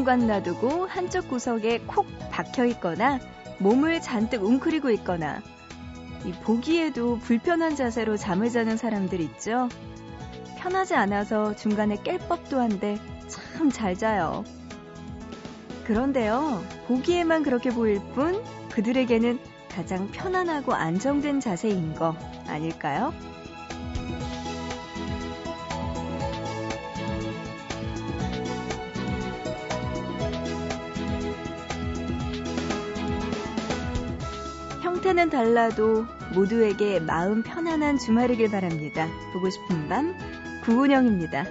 공간 놔두고 한쪽 구석에 콕 박혀 있거나 몸을 잔뜩 웅크리고 있거나 보기에도 불편한 자세로 잠을 자는 사람들 있죠. 편하지 않아서 중간에 깰 법도 한데 참 잘 자요. 그런데요, 보기에만 그렇게 보일 뿐 그들에게는 가장 편안하고 안정된 자세인 거 아닐까요? 형태는 달라도 모두에게 마음 편안한 주말이길 바랍니다. 보고 싶은 밤 구은영입니다.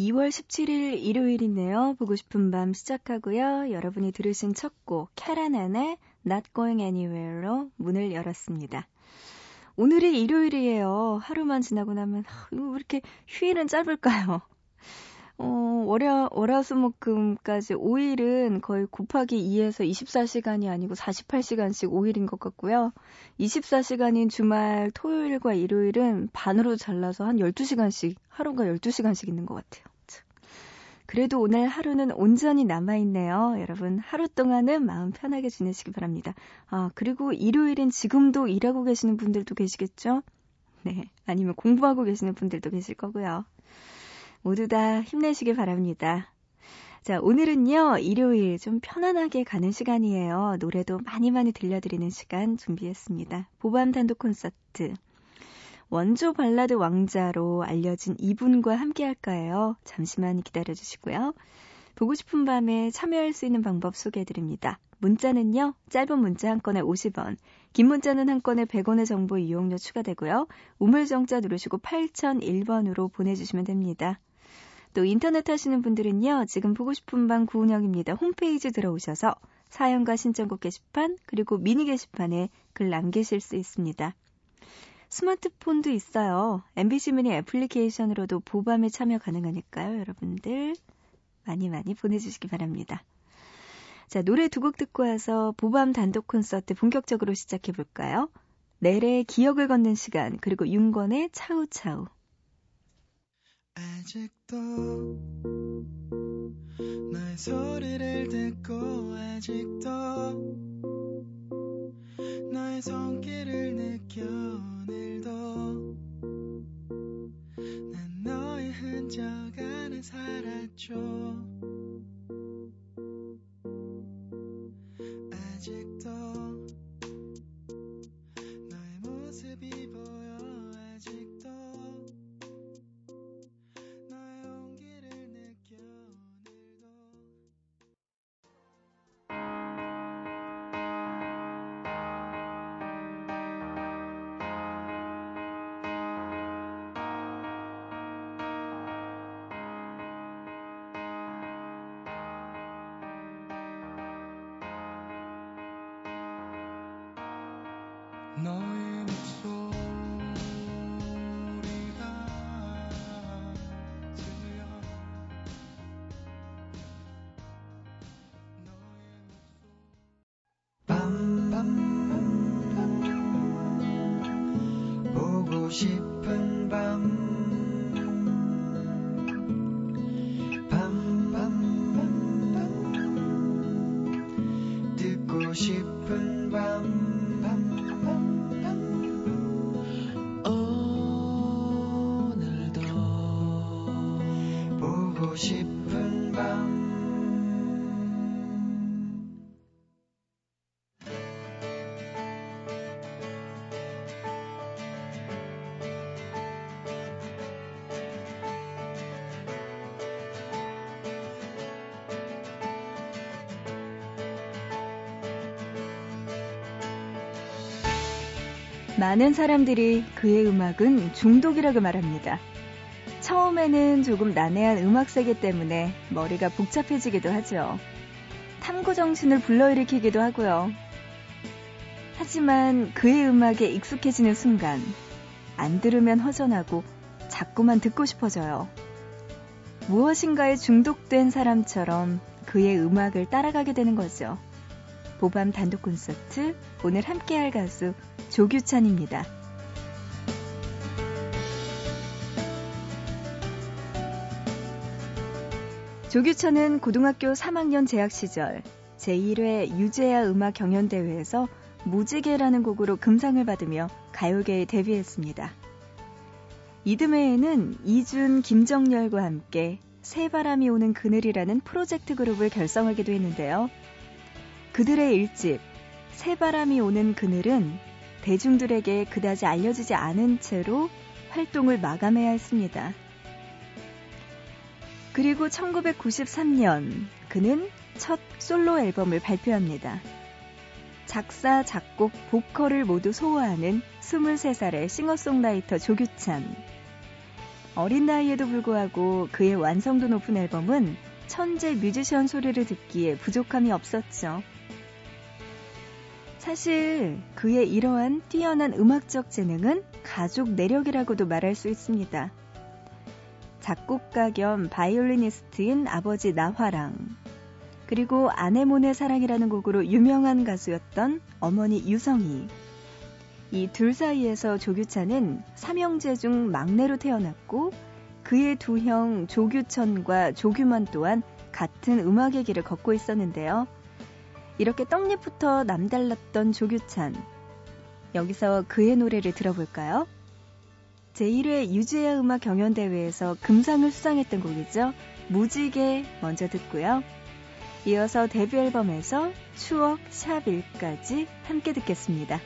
2월 17일 일요일이네요. 보고 싶은 밤 시작하고요. 여러분이 들으신 첫 곡, 캐라난의 Not Going Anywhere로 문을 열었습니다. 오늘이 일요일이에요. 하루만 지나고 나면 왜 이렇게 휴일은 짧을까요? 어, 월야, 월화수목금까지 5일은 거의 곱하기 2에서 24시간이 아니고 48시간씩 5일인 것 같고요. 24시간인 주말 토요일과 일요일은 반으로 잘라서 한 12시간씩, 하루가 12시간씩 있는 것 같아요. 그래도 오늘 하루는 온전히 남아있네요. 여러분, 하루 동안은 마음 편하게 지내시기 바랍니다. 아, 그리고 일요일엔 지금도 일하고 계시는 분들도 계시겠죠? 네. 아니면 공부하고 계시는 분들도 계실 거고요. 모두 다 힘내시길 바랍니다. 자, 오늘은요, 일요일 좀 편안하게 가는 시간이에요. 노래도 많이 많이 들려드리는 시간 준비했습니다. 보밤 단독 콘서트. 원조 발라드 왕자로 알려진 이분과 함께 할까요? 잠시만 기다려 주시고요. 보고 싶은 밤에 참여할 수 있는 방법 소개해 드립니다. 문자는요, 짧은 문자 한 건에 50원, 긴 문자는 한 건에 100원의 정보 이용료 추가되고요. 우물정자 누르시고 8001번으로 보내주시면 됩니다. 또 인터넷 하시는 분들은요, 지금 보고 싶은 밤 구운영입니다. 홈페이지 들어오셔서 사연과 신청곡 게시판, 그리고 미니 게시판에 글 남기실 수 있습니다. 스마트폰도 있어요. MBC 미니 애플리케이션으로도 보밤에 참여 가능하니까요. 여러분들 많이 많이 보내주시기 바랍니다. 자, 노래 두 곡 듣고 와서 보밤 단독 콘서트 본격적으로 시작해 볼까요? 내래의 기억을 걷는 시간, 그리고 윤건의 차우차우. 아직도 너의 소리를 듣고 아직도 너의 손길을 느껴 오늘도 난 너의 흔적 안에 살았죠 너 많은 사람들이 그의 음악은 중독이라고 말합니다. 처음에는 조금 난해한 음악 세계 때문에 머리가 복잡해지기도 하죠. 탐구 정신을 불러일으키기도 하고요. 하지만 그의 음악에 익숙해지는 순간 안 들으면 허전하고 자꾸만 듣고 싶어져요. 무엇인가에 중독된 사람처럼 그의 음악을 따라가게 되는 거죠. 보밤 단독 콘서트 오늘 함께할 가수 조규찬입니다. 조규찬은 고등학교 3학년 재학 시절 제1회 유재하 음악 경연대회에서 무지개라는 곡으로 금상을 받으며 가요계에 데뷔했습니다. 이듬해에는 이준, 김정열과 함께 새바람이 오는 그늘이라는 프로젝트 그룹을 결성하기도 했는데요. 그들의 일집 새바람이 오는 그늘은 대중들에게 그다지 알려지지 않은 채로 활동을 마감해야 했습니다. 그리고 1993년 그는 첫 솔로 앨범을 발표합니다. 작사, 작곡, 보컬을 모두 소화하는 23살의 싱어송라이터 조규찬. 어린 나이에도 불구하고 그의 완성도 높은 앨범은 천재 뮤지션 소리를 듣기에 부족함이 없었죠. 사실 그의 이러한 뛰어난 음악적 재능은 가족 내력이라고도 말할 수 있습니다. 작곡가 겸 바이올리니스트인 아버지 나화랑, 그리고 아네모네의 사랑이라는 곡으로 유명한 가수였던 어머니 유성희. 이 둘 사이에서 조규찬은 삼형제 중 막내로 태어났고 그의 두 형 조규천과 조규만 또한 같은 음악의 길을 걷고 있었는데요. 이렇게 떡잎부터 남달랐던 조규찬. 여기서 그의 노래를 들어볼까요? 제1회 유지의 음악 경연대회에서 금상을 수상했던 곡이죠. 무지개 먼저 듣고요. 이어서 데뷔 앨범에서 추억 샵1까지 함께 듣겠습니다.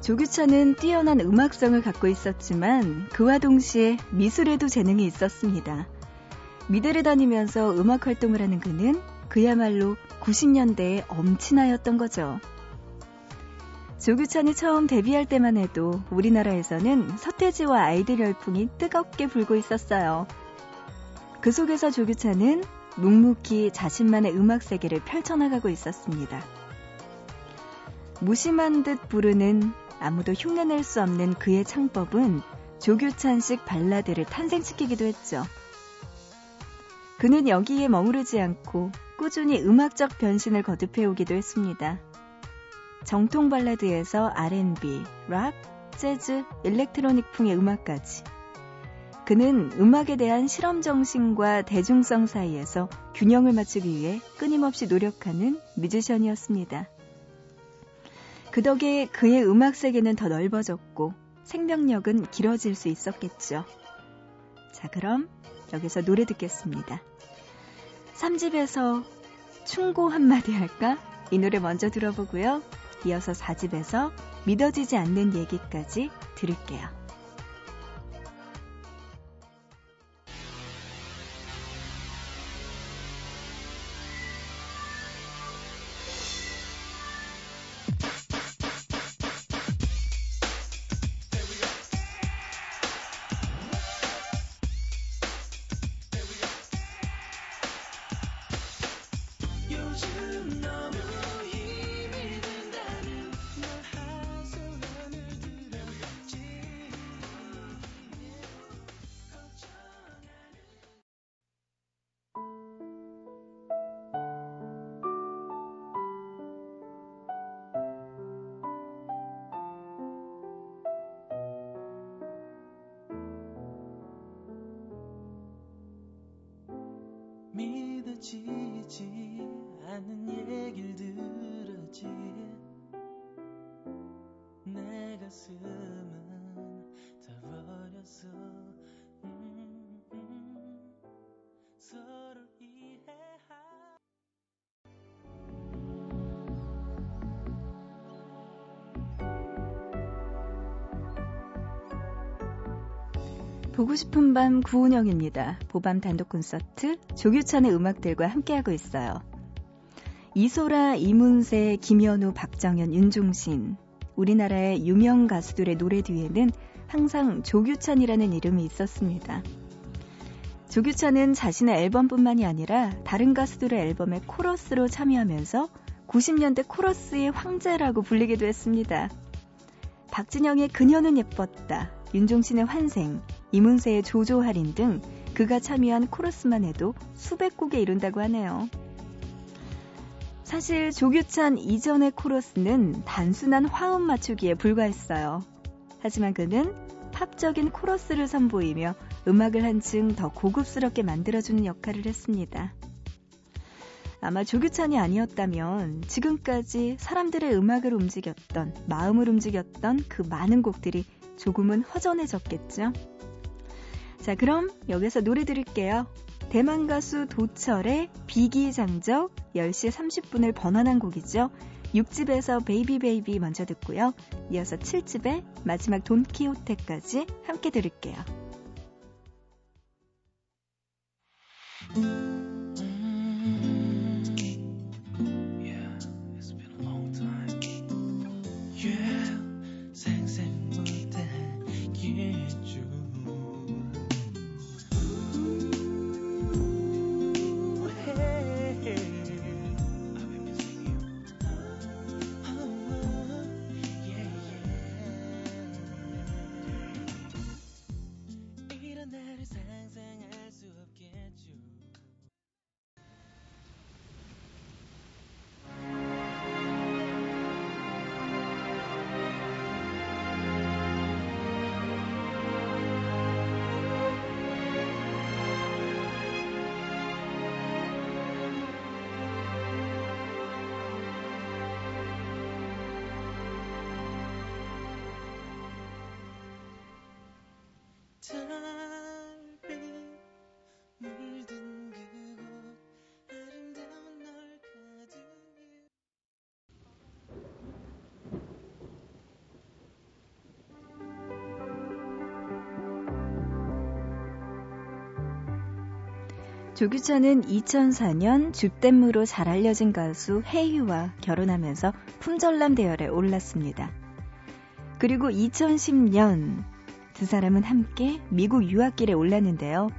조규찬은 뛰어난 음악성을 갖고 있었지만 그와 동시에 미술에도 재능이 있었습니다. 미대를 다니면서 음악 활동을 하는 그는 그야말로 90년대에 엄친아였던 거죠. 조규찬이 처음 데뷔할 때만 해도 우리나라에서는 서태지와 아이들 열풍이 뜨겁게 불고 있었어요. 그 속에서 조규찬은 묵묵히 자신만의 음악 세계를 펼쳐나가고 있었습니다. 무심한 듯 부르는 아무도 흉내낼 수 없는 그의 창법은 조규찬식 발라드를 탄생시키기도 했죠. 그는 여기에 머무르지 않고 꾸준히 음악적 변신을 거듭해오기도 했습니다. 정통 발라드에서 R&B, 락, 재즈, 일렉트로닉 풍의 음악까지. 그는 음악에 대한 실험 정신과 대중성 사이에서 균형을 맞추기 위해 끊임없이 노력하는 뮤지션이었습니다. 그 덕에 그의 음악 세계는 더 넓어졌고 생명력은 길어질 수 있었겠죠. 자, 그럼 여기서 노래 듣겠습니다. 3집에서 충고 한마디 할까? 이 노래 먼저 들어보고요. 이어서 4집에서 믿어지지 않는 얘기까지 들을게요. 믿어지지 않는 얘길 들었지 보고 싶은 밤 구은영입니다. 보밤 단독 콘서트 조규찬의 음악들과 함께하고 있어요. 이소라, 이문세, 김현우, 박정현, 윤종신 우리나라의 유명 가수들의 노래 뒤에는 항상 조규찬이라는 이름이 있었습니다. 조규찬은 자신의 앨범뿐만이 아니라 다른 가수들의 앨범에 코러스로 참여하면서 90년대 코러스의 황제라고 불리기도 했습니다. 박진영의 그녀는 예뻤다, 윤종신의 환생, 이문세의 조조 할인 등 그가 참여한 코러스만 해도 수백 곡에 이른다고 하네요. 사실 조규찬 이전의 코러스는 단순한 화음 맞추기에 불과했어요. 하지만 그는 팝적인 코러스를 선보이며 음악을 한층 더 고급스럽게 만들어주는 역할을 했습니다. 아마 조규찬이 아니었다면 지금까지 사람들의 음악을 움직였던, 마음을 움직였던 그 많은 곡들이 조금은 허전해졌겠죠? 자, 그럼 여기서 노래 들을게요. 대만 가수 도철의 비기장적 10시 30분을 번안한 곡이죠. 6집에서 Baby Baby 먼저 듣고요. 이어서 7집의 마지막 돈키호테까지 함께 들을게요. 조규찬은 2004년 주댐으로 잘 알려진 가수 혜희와 결혼하면서 품절남 대열에 올랐습니다. 그리고 2010년 두 사람은 함께 미국 유학길에 올랐는데요.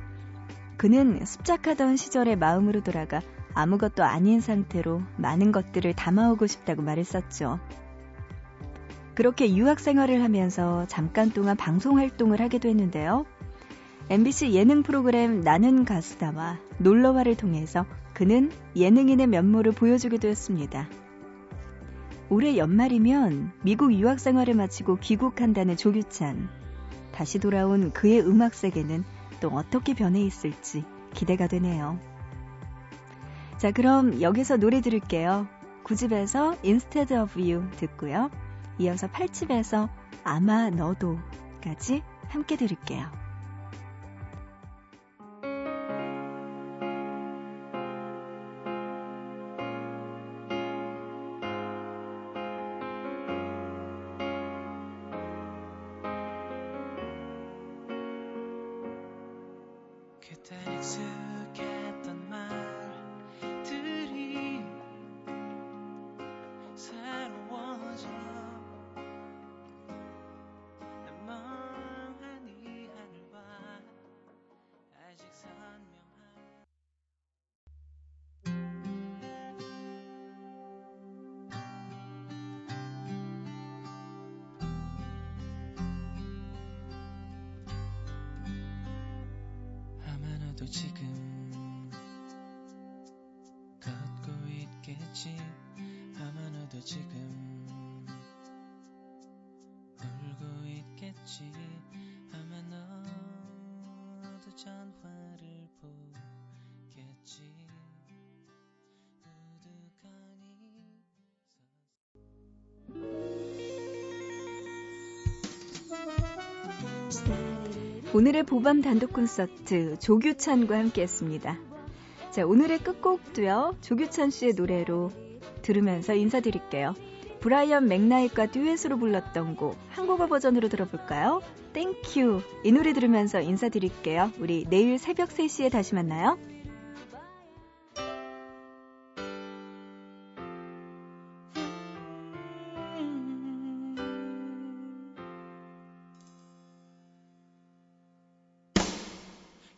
그는 습작하던 시절의 마음으로 돌아가 아무것도 아닌 상태로 많은 것들을 담아오고 싶다고 말했었죠. 그렇게 유학 생활을 하면서 잠깐 동안 방송 활동을 하게 됐는데요. MBC 예능 프로그램 나는 가수다와 놀러와를 통해서 그는 예능인의 면모를 보여주기도 했습니다. 올해 연말이면 미국 유학 생활을 마치고 귀국한다는 조규찬. 다시 돌아온 그의 음악 세계는 또 어떻게 변해 있을지 기대가 되네요. 자, 그럼 여기서 노래 들을게요. 9집에서 Instead of You 듣고요. 이어서 8집에서 아마 너도까지 함께 들을게요. 그때 너도 지금 걷고 있겠지. 아마 너도 지금 울고 있겠지 오늘의 보밤 단독 콘서트 조규찬과 함께 했습니다. 자, 오늘의 끝곡도요. 조규찬 씨의 노래로 들으면서 인사드릴게요. 브라이언 맥나잇과 듀엣으로 불렀던 곡 한국어 버전으로 들어볼까요? Thank you 이 노래 들으면서 인사드릴게요. 우리 내일 새벽 3시에 다시 만나요.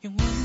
永远。